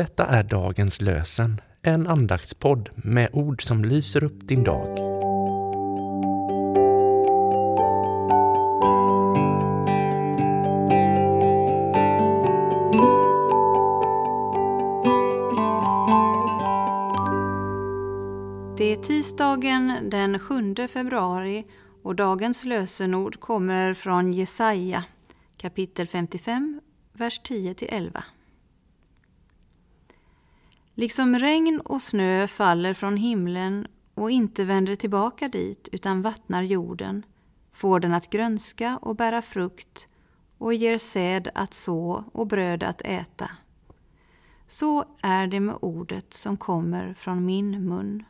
Detta är dagens lösen, en andaktspodd med ord som lyser upp din dag. Det är tisdagen den 7 februari och dagens lösenord kommer från Jesaja kapitel 55, vers 10-11. Liksom regn och snö faller från himlen och inte vänder tillbaka dit utan vattnar jorden, får den att grönska och bära frukt och ger säd att så och bröd att äta. Så är det med ordet som kommer från min mun.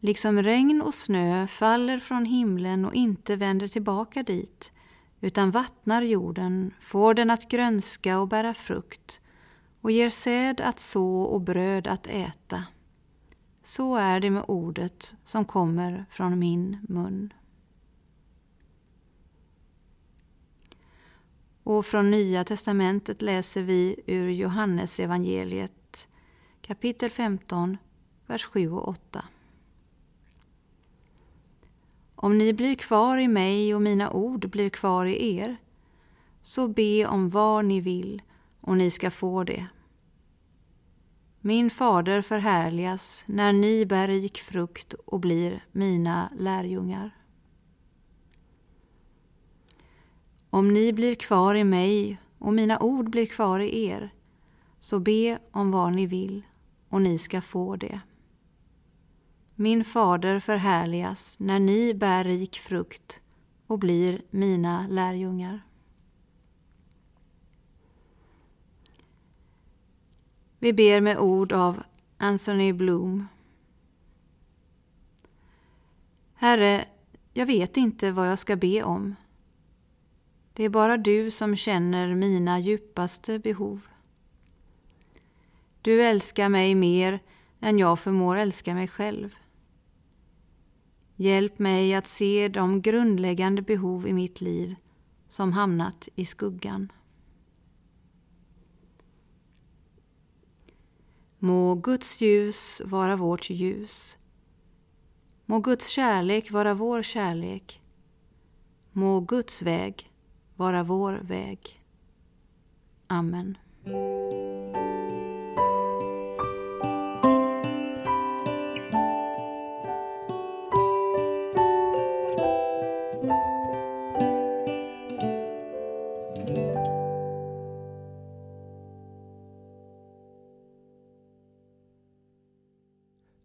Liksom regn och snö faller från himlen och inte vänder tillbaka dit, utan vattnar jorden, får den att grönska och bära frukt och ger säd att så och bröd att äta. Så är det med ordet som kommer från min mun. Och från Nya testamentet läser vi ur Johannes evangeliet kapitel 15, vers 7 och 8. Om ni blir kvar i mig och mina ord blir kvar i er, så be om vad ni vill och ni ska få det. Min fader förhärligas när ni bär rik frukt och blir mina lärjungar. Om ni blir kvar i mig och mina ord blir kvar i er, så be om vad ni vill och ni ska få det. Min fader förhärligas när ni bär rik frukt och blir mina lärjungar. Vi ber med ord av Anthony Bloom. Herre, jag vet inte vad jag ska be om. Det är bara du som känner mina djupaste behov. Du älskar mig mer än jag förmår älska mig själv. Hjälp mig att se de grundläggande behov i mitt liv som hamnat i skuggan. Må Guds ljus vara vårt ljus. Må Guds kärlek vara vår kärlek. Må Guds väg vara vår väg. Amen.